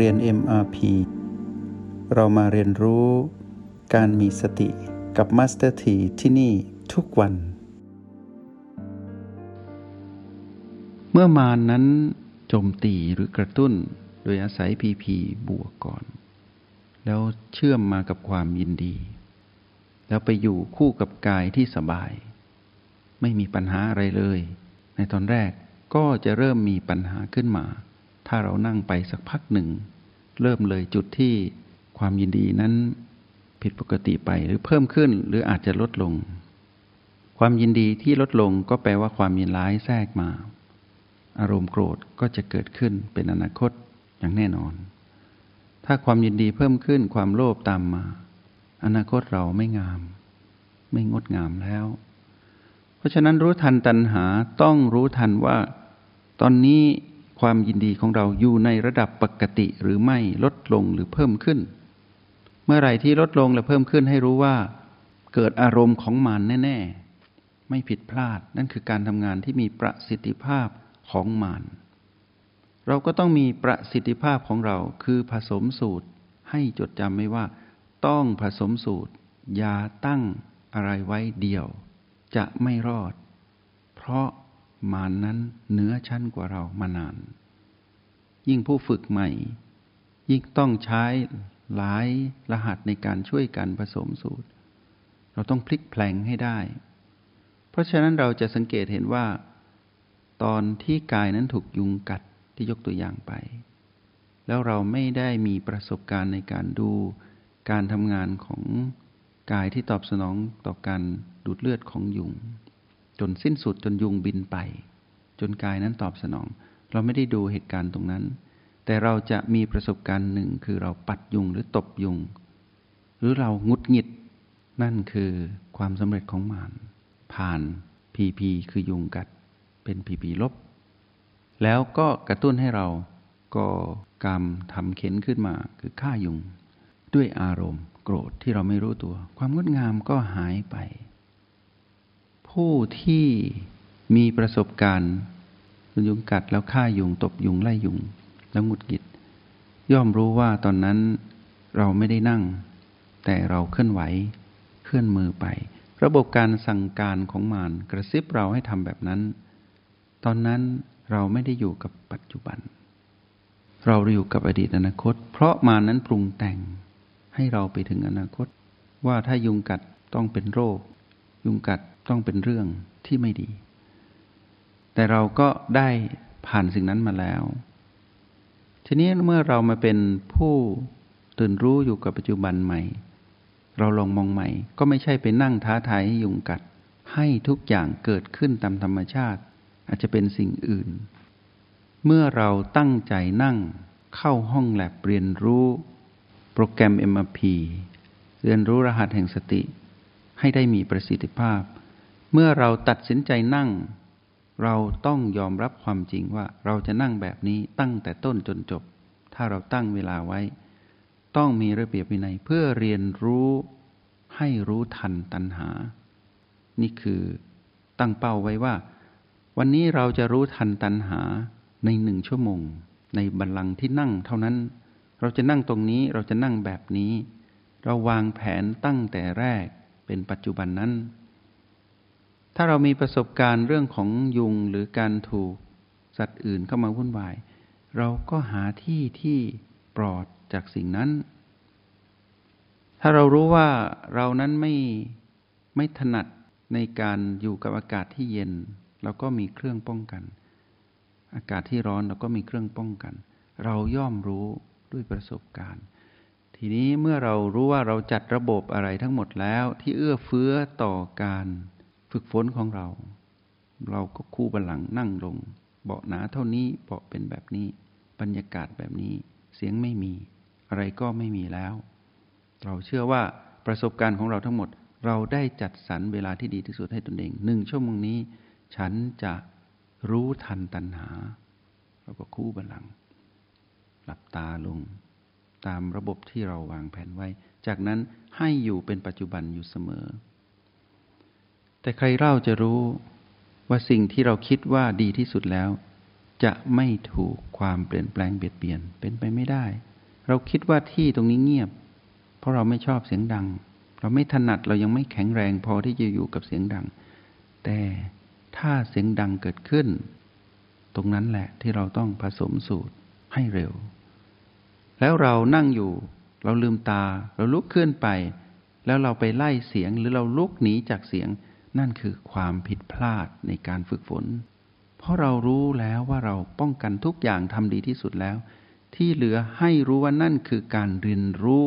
เรียน MRP เรามาเรียนรู้การมีสติกับ Master T ที่ที่นี่ทุกวัน เมื่อมานั้นโจมตีหรือกระตุ้นโดยอาศัยพีพีบวกก่อน แล้วเชื่อมมากับความยินดี แล้วไปอยู่คู่กับกายที่สบาย ไม่มีปัญหาอะไรเลย ในตอนแรกก็จะเริ่มมีปัญหาขึ้นมา ถ้าเรานั่งไปสักพักหนึ่ง เริ่มเลยจุดที่ความยินดีนั้นผิดปกติไปหรือเพิ่มขึ้นหรืออาจจะลดลง ความยินดีที่ลดลงก็แปลว่าความยินร้ายแทรกมา อารมณ์โกรธก็จะเกิดขึ้นเป็นอนาคตอย่างแน่นอน ถ้าความยินดีเพิ่มขึ้นความโลภตามมา อนาคตเราไม่งาม ไม่งดงามแล้ว เพราะฉะนั้นรู้ทันตัณหาต้องรู้ทันว่า ตอนนี้ ความยินดีของเราอยู่ในระดับปกติหรือไม่ลดลงหรือเพิ่มขึ้น เมื่อไหร่ที่ลดลงและเพิ่มขึ้นให้รู้ว่า เกิดอารมณ์ของมันแน่ ๆ ไม่ผิดพลาดนั่นคือการทำงานที่มีประสิทธิภาพของมันเราก็ต้องมีประสิทธิภาพของเราคือผสมสูตรให้จดจำไม่ว่า ต้องผสมสูตร อย่าตั้งอะไรไว้เดียว จะไม่รอด เพราะ มานนั้นเหนือชั้นกว่าเรามานาน ยิ่งผู้ฝึกใหม่ ยิ่งต้องใช้หลายรหัสในการช่วยกันผสมสูตร เราต้องพลิกแพลงให้ได้ เพราะฉะนั้นเราจะสังเกตเห็นว่า ตอนที่กายนั้นถูกยุงกัดที่ยกตัวอย่างไป แล้วเราไม่ได้มีประสบการณ์ในการดูการทำงานของกายที่ตอบสนองต่อการดูดเลือดของยุง จนสิ้นสุดจนยุงบินไป จนกายนั้นตอบสนอง เราไม่ได้ดูเหตุการณ์ตรงนั้น แต่เราจะมีประสบการณ์หนึ่งคือเราปัดยุงหรือตบยุง หรือเรางุดหงิด นั่นคือความสำเร็จของมานผ่านพีพีคือยุงกัดเป็นพีพีลบ แล้วก็กระตุ้นให้เราก็กรรมทำเข็นขึ้นมาคือฆ่ายุง ด้วยอารมณ์โกรธที่เราไม่รู้ตัว ความงดงามก็หายไป ผู้ที่มีประสบการณ์ยุงกัดแล้วฆ่ายุงตบยุงไล่ยุง แล้วหงุดหงิด ย่อมรู้ว่าตอนนั้นเราไม่ได้นั่ง แต่เราเคลื่อนไหวเคลื่อนมือไป ระบบการสั่งการของมารกระซิบเราให้ทำแบบนั้น ตอนนั้นเราไม่ได้อยู่กับปัจจุบัน เราอยู่กับอดีตอนาคต เพราะมานั้นปรุงแต่งให้เราไปถึงอนาคต ว่าถ้ายุงกัดต้องเป็นโรค ยุงกัดต้องเป็นเรื่องที่ไม่ดี แต่เราก็ได้ผ่านสิ่งนั้นมาแล้ว ทีนี้เมื่อเรามาเป็นผู้ตื่นรู้อยู่กับปัจจุบันใหม่ เราลองมองใหม่ ก็ไม่ใช่ไปนั่งท้าทายให้ยุงกัด ให้ทุกอย่างเกิดขึ้นตามธรรมชาติ อาจจะเป็นสิ่งอื่น เมื่อเราตั้งใจนั่งเข้าห้องแลบเรียนรู้ โปรแกรม MRP เรียนรู้รหัสแห่งสติ ให้ได้มีประสิทธิภาพ เมื่อเราตัดสินใจนั่ง เราต้องยอมรับความจริงว่าเราจะนั่งแบบนี้ตั้งแต่ต้นจนจบ ถ้าเราตั้งเวลาไว้ ต้องมีระเบียบวินัยเพื่อเรียนรู้ให้รู้ทันตัณหา นี่คือตั้งเป้าไว้ว่า วันนี้เราจะรู้ทันตัณหาในหนึ่งชั่วโมง ในบัลลังก์ที่นั่งเท่านั้น เราจะนั่งตรงนี้เราจะนั่งแบบนี้ เราวางแผนตั้งแต่แรก เป็นปัจจุบันนั้น ถ้าเรามีประสบการณ์เรื่องของยุงหรือการถูกสัตว์อื่นเข้ามาวุ่นวาย เราก็หาที่ที่ปลอดจากสิ่งนั้น ถ้าเรารู้ว่าเรานั้นไม่ไม่ถนัดในการอยู่กับอากาศที่เย็น เราก็มีเครื่องป้องกัน อากาศที่ร้อนเราก็มีเครื่องป้องกัน เราย่อมรู้ด้วยประสบการณ์ ทีนี้เมื่อเรารู้ว่าเราจัดระบบอะไรทั้งหมดแล้ว ที่เอื้อเฟื้อต่อการฝึกฝนของเรา เราก็คู่บัลลังนั่งลง เบาะหนาเท่านี้เบาะเป็นแบบนี้ บรรยากาศแบบนี้ เสียงไม่มี อะไรก็ไม่มีแล้ว เราเชื่อว่าประสบการณ์ของเราทั้งหมด เราได้จัดสรรเวลาที่ดีที่สุดให้ตนเองหนึ่งชั่วโมงนี้ ฉันจะรู้ทันตัณหา เราก็คู่บัลลังหลับตาลง ตามระบบที่เราวางแผนไว้ จากนั้นให้อยู่เป็นปัจจุบันอยู่เสมอ แต่ใครเล่าจะรู้ว่าสิ่งที่เราคิดว่าดีที่สุดแล้ว จะไม่ถูกความเปลี่ยนแปลงเบียดเบียนเป็นไปไม่ได้ เราคิดว่าที่ตรงนี้เงียบ เพราะเราไม่ชอบเสียงดัง เราไม่ถนัดเรายังไม่แข็งแรงพอที่จะอยู่กับเสียงดัง แต่ถ้าเสียงดังเกิดขึ้น ตรงนั้นแหละที่เราต้องผสมสูตรให้เร็ว แล้วเรานั่งอยู่ เราลืมตา เราลุกขึ้นไป แล้วเราไปไล่เสียงหรือเราลุกหนีจากเสียง นั่นคือความผิดพลาดในการฝึกฝน เพราะเรารู้แล้วว่าเราป้องกันทุกอย่างทำดีที่สุดแล้ว ที่เหลือให้รู้ว่านั่นคือการเรียนรู้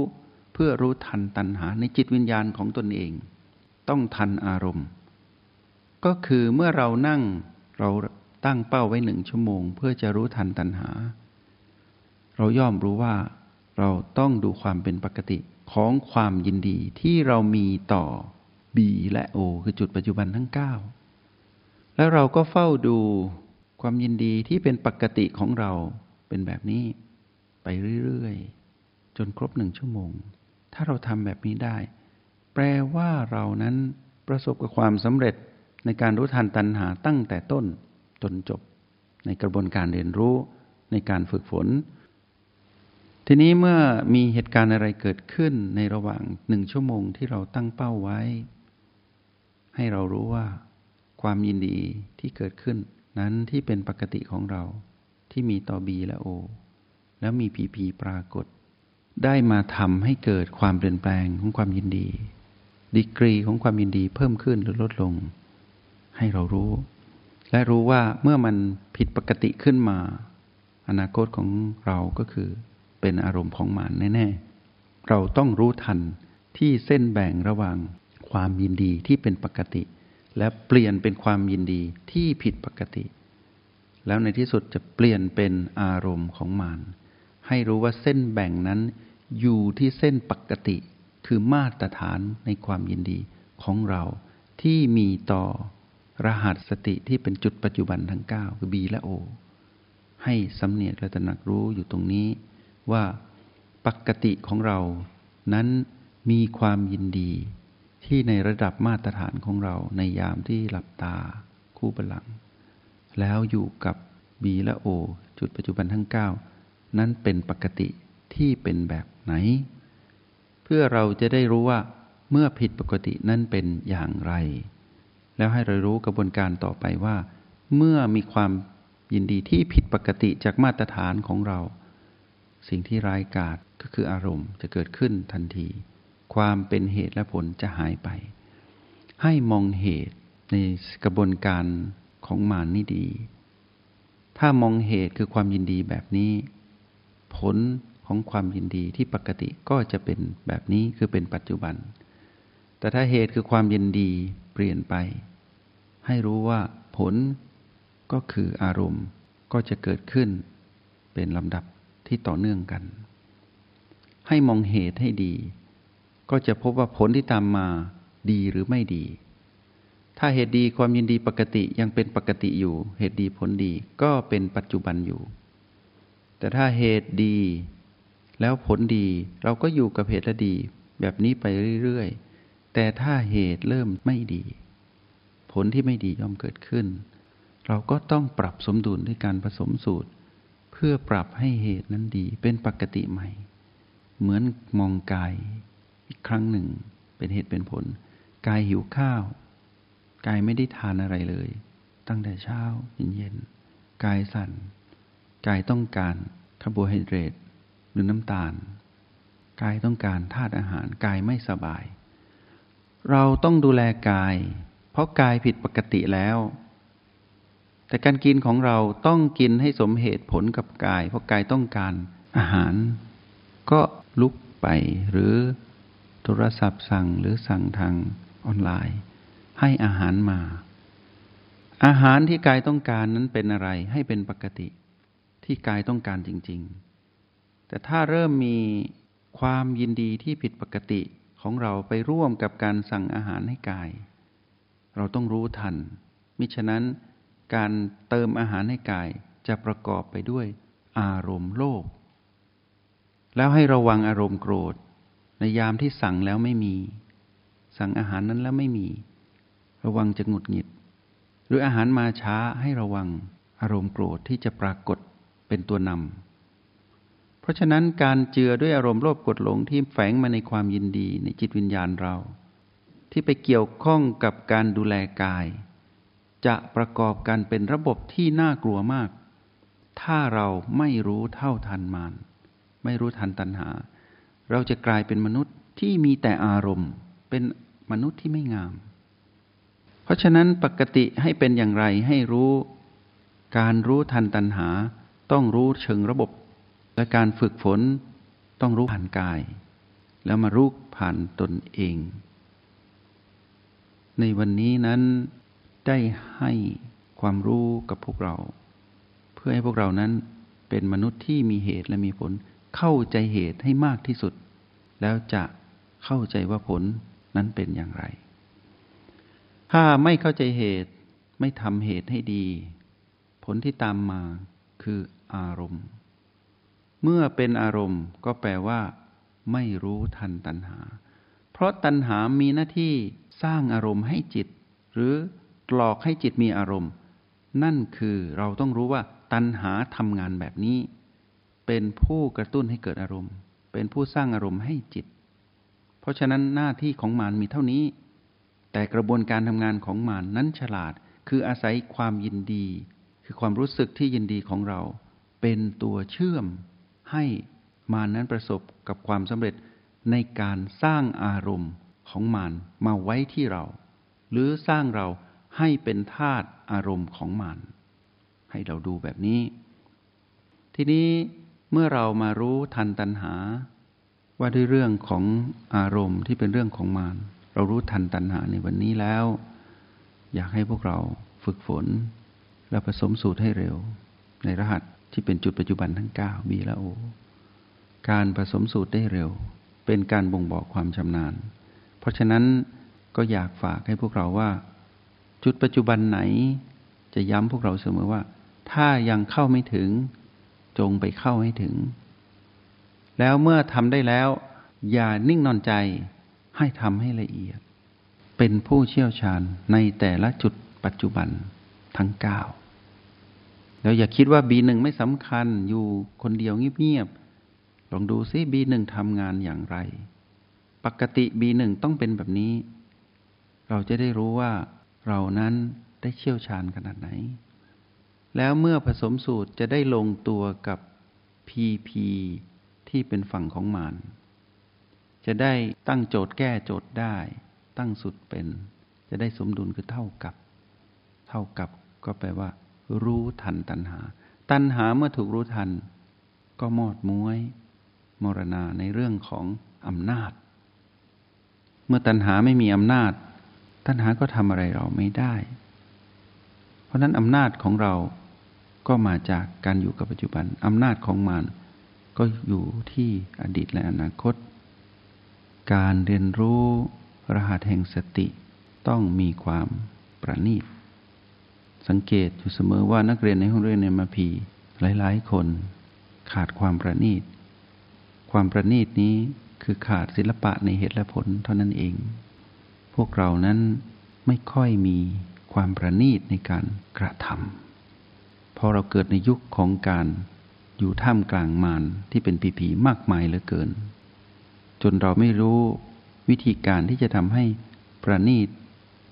เพื่อรู้ทันตัณหาในจิตวิญญาณของตนเอง ต้องทันอารมณ์ ก็คือเมื่อเรานั่งเราตั้งเป้าไว้หนึ่งชั่วโมง เพื่อจะรู้ทันตัณหา เราย่อมรู้ว่าเราต้องดูความเป็นปกติของความยินดีที่เรามีต่อ B และ O คือจุดปัจจุบันทั้ง 9 แล้วเราก็เฝ้าดูความยินดีที่เป็นปกติของเราเป็นแบบนี้ ไปเรื่อยๆ จนครบหนึ่งชั่วโมง ถ้าเราทำแบบนี้ได้ แปลว่าเรานั้นประสบกับความสำเร็จในการรู้ทันตัณหาตั้งแต่ต้นจนจบ ในกระบวนการเรียนรู้ในการฝึกฝน ทีนี้เมื่อมีเหตุการณ์อะไรเกิดขึ้นในระหว่างหนึ่งชั่วโมงที่เราตั้งเป้าไว้ ให้เรารู้ว่า ความยินดีที่เกิดขึ้น นั้นที่เป็นปกติของเราที่มีต่อบีและโอ แล้วมีพีพีปรากฏ ได้มาทำให้เกิดความเปลี่ยนแปลงของความยินดี ดีกรีของความยินดีเพิ่มขึ้นหรือลดลง ให้เรารู้ และรู้ว่าเมื่อมันผิดปกติขึ้นมา อนาคตของเราก็คือ เป็นอารมณ์ของมานแน่ๆ เราต้องรู้ทันที่เส้นแบ่งระหว่างความยินดีที่เป็นปกติ และเปลี่ยนเป็นความยินดีที่ผิดปกติ แล้วในที่สุดจะเปลี่ยนเป็นอารมณ์ของมานให้รู้ว่าเส้นแบ่งนั้นอยู่ที่เส้นปกติ คือมาตรฐานในความยินดีของเราที่มีต่อรหัสสติที่เป็นจุดปัจจุบันทั้ง 9 คือ B และ O ให้สำเนียกและตระหนักรู้อยู่ตรงนี้ ว่าปกติของเรานั้นมีความยินดีที่ในระดับมาตรฐานของเราในยามที่หลับตาคู่บัลลัง แล้วอยู่กับ B และ O จุดปัจจุบันทั้ง 9 นั้นเป็นปกติที่เป็นแบบไหน เพื่อเราจะได้รู้ว่าเมื่อผิดปกตินั้นเป็นอย่างไร แล้วให้เรารู้กระบวนการต่อไปว่า เมื่อมีความยินดีที่ผิดปกติจากมาตรฐานของเรา สิ่งที่ร้ายกาจก็คืออารมณ์จะเกิดขึ้นทันที ความเป็นเหตุและผลจะหายไป ให้มองเหตุในกระบวนการของมานนี่ดี ถ้ามองเหตุคือความยินดีแบบนี้ ผลของความยินดีที่ปกติก็จะเป็นแบบนี้คือเป็นปัจจุบัน แต่ถ้าเหตุคือความยินดีเปลี่ยนไป ให้รู้ว่าผลก็คืออารมณ์ก็จะเกิดขึ้นเป็นลำดับ ที่ต่อเนื่องกัน ให้มองเหตุให้ดี ก็จะพบว่าผลที่ตามมาดีหรือไม่ดี ถ้าเหตุดีความยินดีปกติยังเป็นปกติอยู่ เหตุดีผลดีก็เป็นปัจจุบันอยู่ แต่ถ้าเหตุดี แล้วผลดีเราก็อยู่กับเหตุและดี แบบนี้ไปเรื่อยๆ แต่ถ้าเหตุเริ่มไม่ดี ผลที่ไม่ดีย่อมเกิดขึ้น เราก็ต้องปรับสมดุลด้วยการผสมสูตร พื่อปรับให้เหตุนั้นดี เป็นปกติใหม่ เหมือนมองกายอีกครั้งหนึ่ง เป็นเหตุเป็นผล กายหิวข้าว กายไม่ได้ทานอะไรเลย ตั้งแต่เช้าเย็นๆกายสั่น กายต้องการคาร์โบไฮเดรตหรือน้ำตาล กายต้องการธาตุอาหาร กายไม่สบาย เราต้องดูแลกาย เพราะกายผิดปกติแล้ว แต่การกินของเราต้องกินให้สมเหตุผลกับกาย เพราะกายต้องการอาหาร ก็ลุกไปหรือโทรศัพท์สั่งหรือสั่งทางออนไลน์ ให้อาหารมา อาหารที่กายต้องการนั้นเป็นอะไรให้เป็นปกติ ที่กายต้องการจริง ๆ แต่ถ้าเริ่มมีความยินดีที่ผิดปกติของเราไปร่วมกับการสั่งอาหารให้กาย เราต้องรู้ทัน มิฉะนั้น การเติมอาหารให้กายจะประกอบไปด้วยอารมณ์โลภแล้วให้ระวังอารมณ์โกรธ ในยามที่สั่งแล้วไม่มี สั่งอาหารนั้นแล้วไม่มี ระวังจะหงุดหงิด หรืออาหารมาช้าให้ระวังอารมณ์โกรธที่จะปรากฏเป็นตัวนำเพราะฉะนั้นการเจือด้วยอารมณ์โลภกดหลงที่แฝงมาในความยินดีในจิตวิญญาณเรา ที่ไปเกี่ยวข้องกับการดูแลกาย จะประกอบกันเป็นระบบที่น่ากลัวมาก ถ้าเราไม่รู้เท่าทันมานไม่รู้ทันตัณหา เราจะกลายเป็นมนุษย์ที่มีแต่อารมณ์ เป็นมนุษย์ที่ไม่งาม เพราะฉะนั้นปกติให้เป็นอย่างไรให้รู้ การรู้ทันตัณหา ต้องรู้เชิงระบบ และการฝึกฝนต้องรู้ผ่านกาย แล้วมารู้ผ่านตนเอง ในวันนี้นั้น ได้ให้ความรู้กับพวกเรา เพื่อให้พวกเรานั้นเป็นมนุษย์ที่มีเหตุและมีผล เข้าใจเหตุให้มากที่สุด แล้วจะเข้าใจว่าผลนั้นเป็นอย่างไร ถ้าไม่เข้าใจเหตุไม่ทำเหตุให้ดี ผลที่ตามมาคืออารมณ์ เมื่อเป็นอารมณ์ก็แปลว่า ไม่รู้ทันตัณหา เพราะตัณหามีหน้าที่สร้างอารมณ์ให้จิต หรือ หลอกให้จิตมีอารมณ์ นั่นคือเราต้องรู้ว่าตัณหาทำงานแบบนี้ เป็นผู้กระตุ้นให้เกิดอารมณ์ เป็นผู้สร้างอารมณ์ให้จิต เพราะฉะนั้นหน้าที่ของมารมีเท่านี้ แต่กระบวนการทำงานของมารนนั้นฉลาด คืออาศัยความยินดี คือความรู้สึกที่ยินดีของเรา เป็นตัวเชื่อม ให้มารนนั้นประสบกับความสำเร็จในการสร้างอารมณ์ของมารมาไว้ที่เรา หรือสร้างเรา ให้เป็นธาตุอารมณ์ของมารให้เราดูแบบนี้ ทีนี้เมื่อเรามารู้ทันตัณหา ว่าด้วยเรื่องของอารมณ์ที่เป็นเรื่องของมารเรารู้ทันตัณหาในวันนี้แล้ว อยากให้พวกเราฝึกฝน และผสมสูตรให้เร็ว ในรหัสที่เป็นจุดปัจจุบันทั้ง9 B และ O การผสมสูตรได้เร็ว เป็นการบ่งบอกความชำนาญ เพราะฉะนั้นก็อยากฝากให้พวกเราว่า จุดปัจจุบันไหน จะย้ำพวกเราเสมอว่า ถ้ายังเข้าไม่ถึง จงไปเข้าให้ถึง แล้วเมื่อทำได้แล้ว อย่านิ่งนอนใจให้ทำให้ละเอียด เป็นผู้เชี่ยวชาญในแต่ละจุดปัจจุบันทั้งเก้าแล้วอย่าคิดว่า B1 ไม่สำคัญอยู่คนเดียวเงียบๆลองดูซิ B1 ทำงานอย่างไร ปกติ B1 ต้องเป็นแบบนี้ เราจะได้รู้ว่า เรานั้นได้เชี่ยวชาญขนาดไหน แล้วเมื่อผสมสูตรจะได้ลงตัวกับ PP ที่เป็นฝั่งของมาน จะได้ตั้งโจทย์แก้โจทย์ได้ ตั้งสุดเป็น จะได้สมดุลคือเท่ากับ เท่ากับก็แปลว่า รู้ทันตัณหา ตัณหาเมื่อถูกรู้ทัน ก็มอดม้วย มรณาในเรื่องของอำนาจ เมื่อตัณหาไม่มีอำนาจ ตัณหาก็ทำอะไรเราไม่ได้ เพราะนั้นอำนาจของเราก็มาจากการอยู่กับปัจจุบันอำนาจของมันก็อยู่ที่อดีตและอนาคต การเรียนรู้รหัสแห่งสติต้องมีความประณีต สังเกตอยู่เสมอว่านักเรียนในห้องเรียนในมาพีหลาย ๆ คนขาดความประณีต ความประณีตนี้คือขาดศิลปะในเหตุและผลเท่านั้นเอง พวกเรานั้นไม่ค่อยมีความประณีตในการกระทำพอเราเกิดในยุคของการอยู่ท่ามกลางมารที่เป็นผีผีมากมายเหลือเกิน จนเราไม่รู้วิธีการที่จะทำให้ประณีต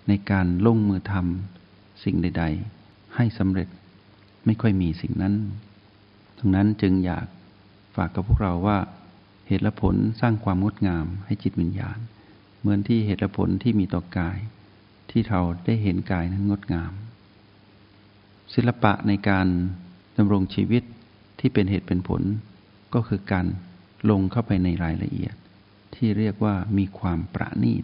ในการลงมือทำสิ่งใด ๆ ให้สำเร็จไม่ค่อยมีสิ่งนั้นดังนั้นจึงอยากฝากกับพวกเราว่าเหตุและผลสร้างความงดงามให้จิตวิญญาณ เหมือนที่เหตุผลที่มีต่อกาย ที่เราได้เห็นกายนั้นงดงาม ศิลปะในการดำรงชีวิตที่เป็นเหตุเป็นผล ก็คือการลงเข้าไปในรายละเอียด ที่เรียกว่ามีความประณีต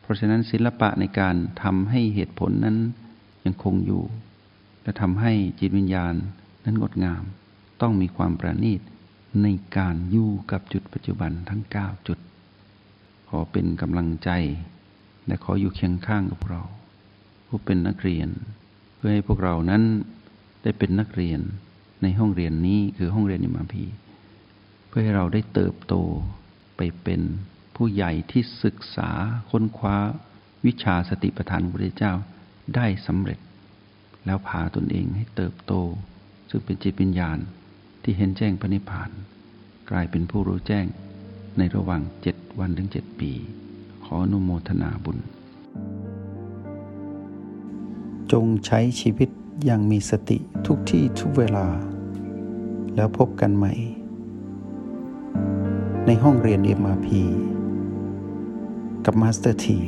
เพราะฉะนั้นศิลปะในการทำให้เหตุผลนั้นยังคงอยู่ และทำให้จิตวิญญาณนั้นงดงาม ต้องมีความประณีตในการอยู่กับจุดปัจจุบันทั้ง 9 จุด ขอเป็นกำลังใจ และขออยู่เคียงข้างกับเรา ผู้เป็นนักเรียน เพื่อให้พวกเรานั้นได้เป็นนักเรียนในห้องเรียนนี้คือห้องเรียนอิมาพีเพื่อให้เราได้เติบโตไปเป็นผู้ใหญ่ที่ศึกษาค้นคว้า วิชาสติปัฏฐานพระเจ้าได้สำเร็จ แล้วพาตนเองให้เติบโต ซึ่งเป็นจิตวิญญาณที่เห็นแจ้งพระนิพพาน กลายเป็นผู้รู้แจ้ง ในระหว่างเจ็ดวันถึงเจ็ดปี ขออนุโมทนาบุญ จงใช้ชีวิตอย่างมีสติทุกที่ทุกเวลา แล้วพบกันใหม่ ในห้องเรียน MRP กับมาสเตอร์ที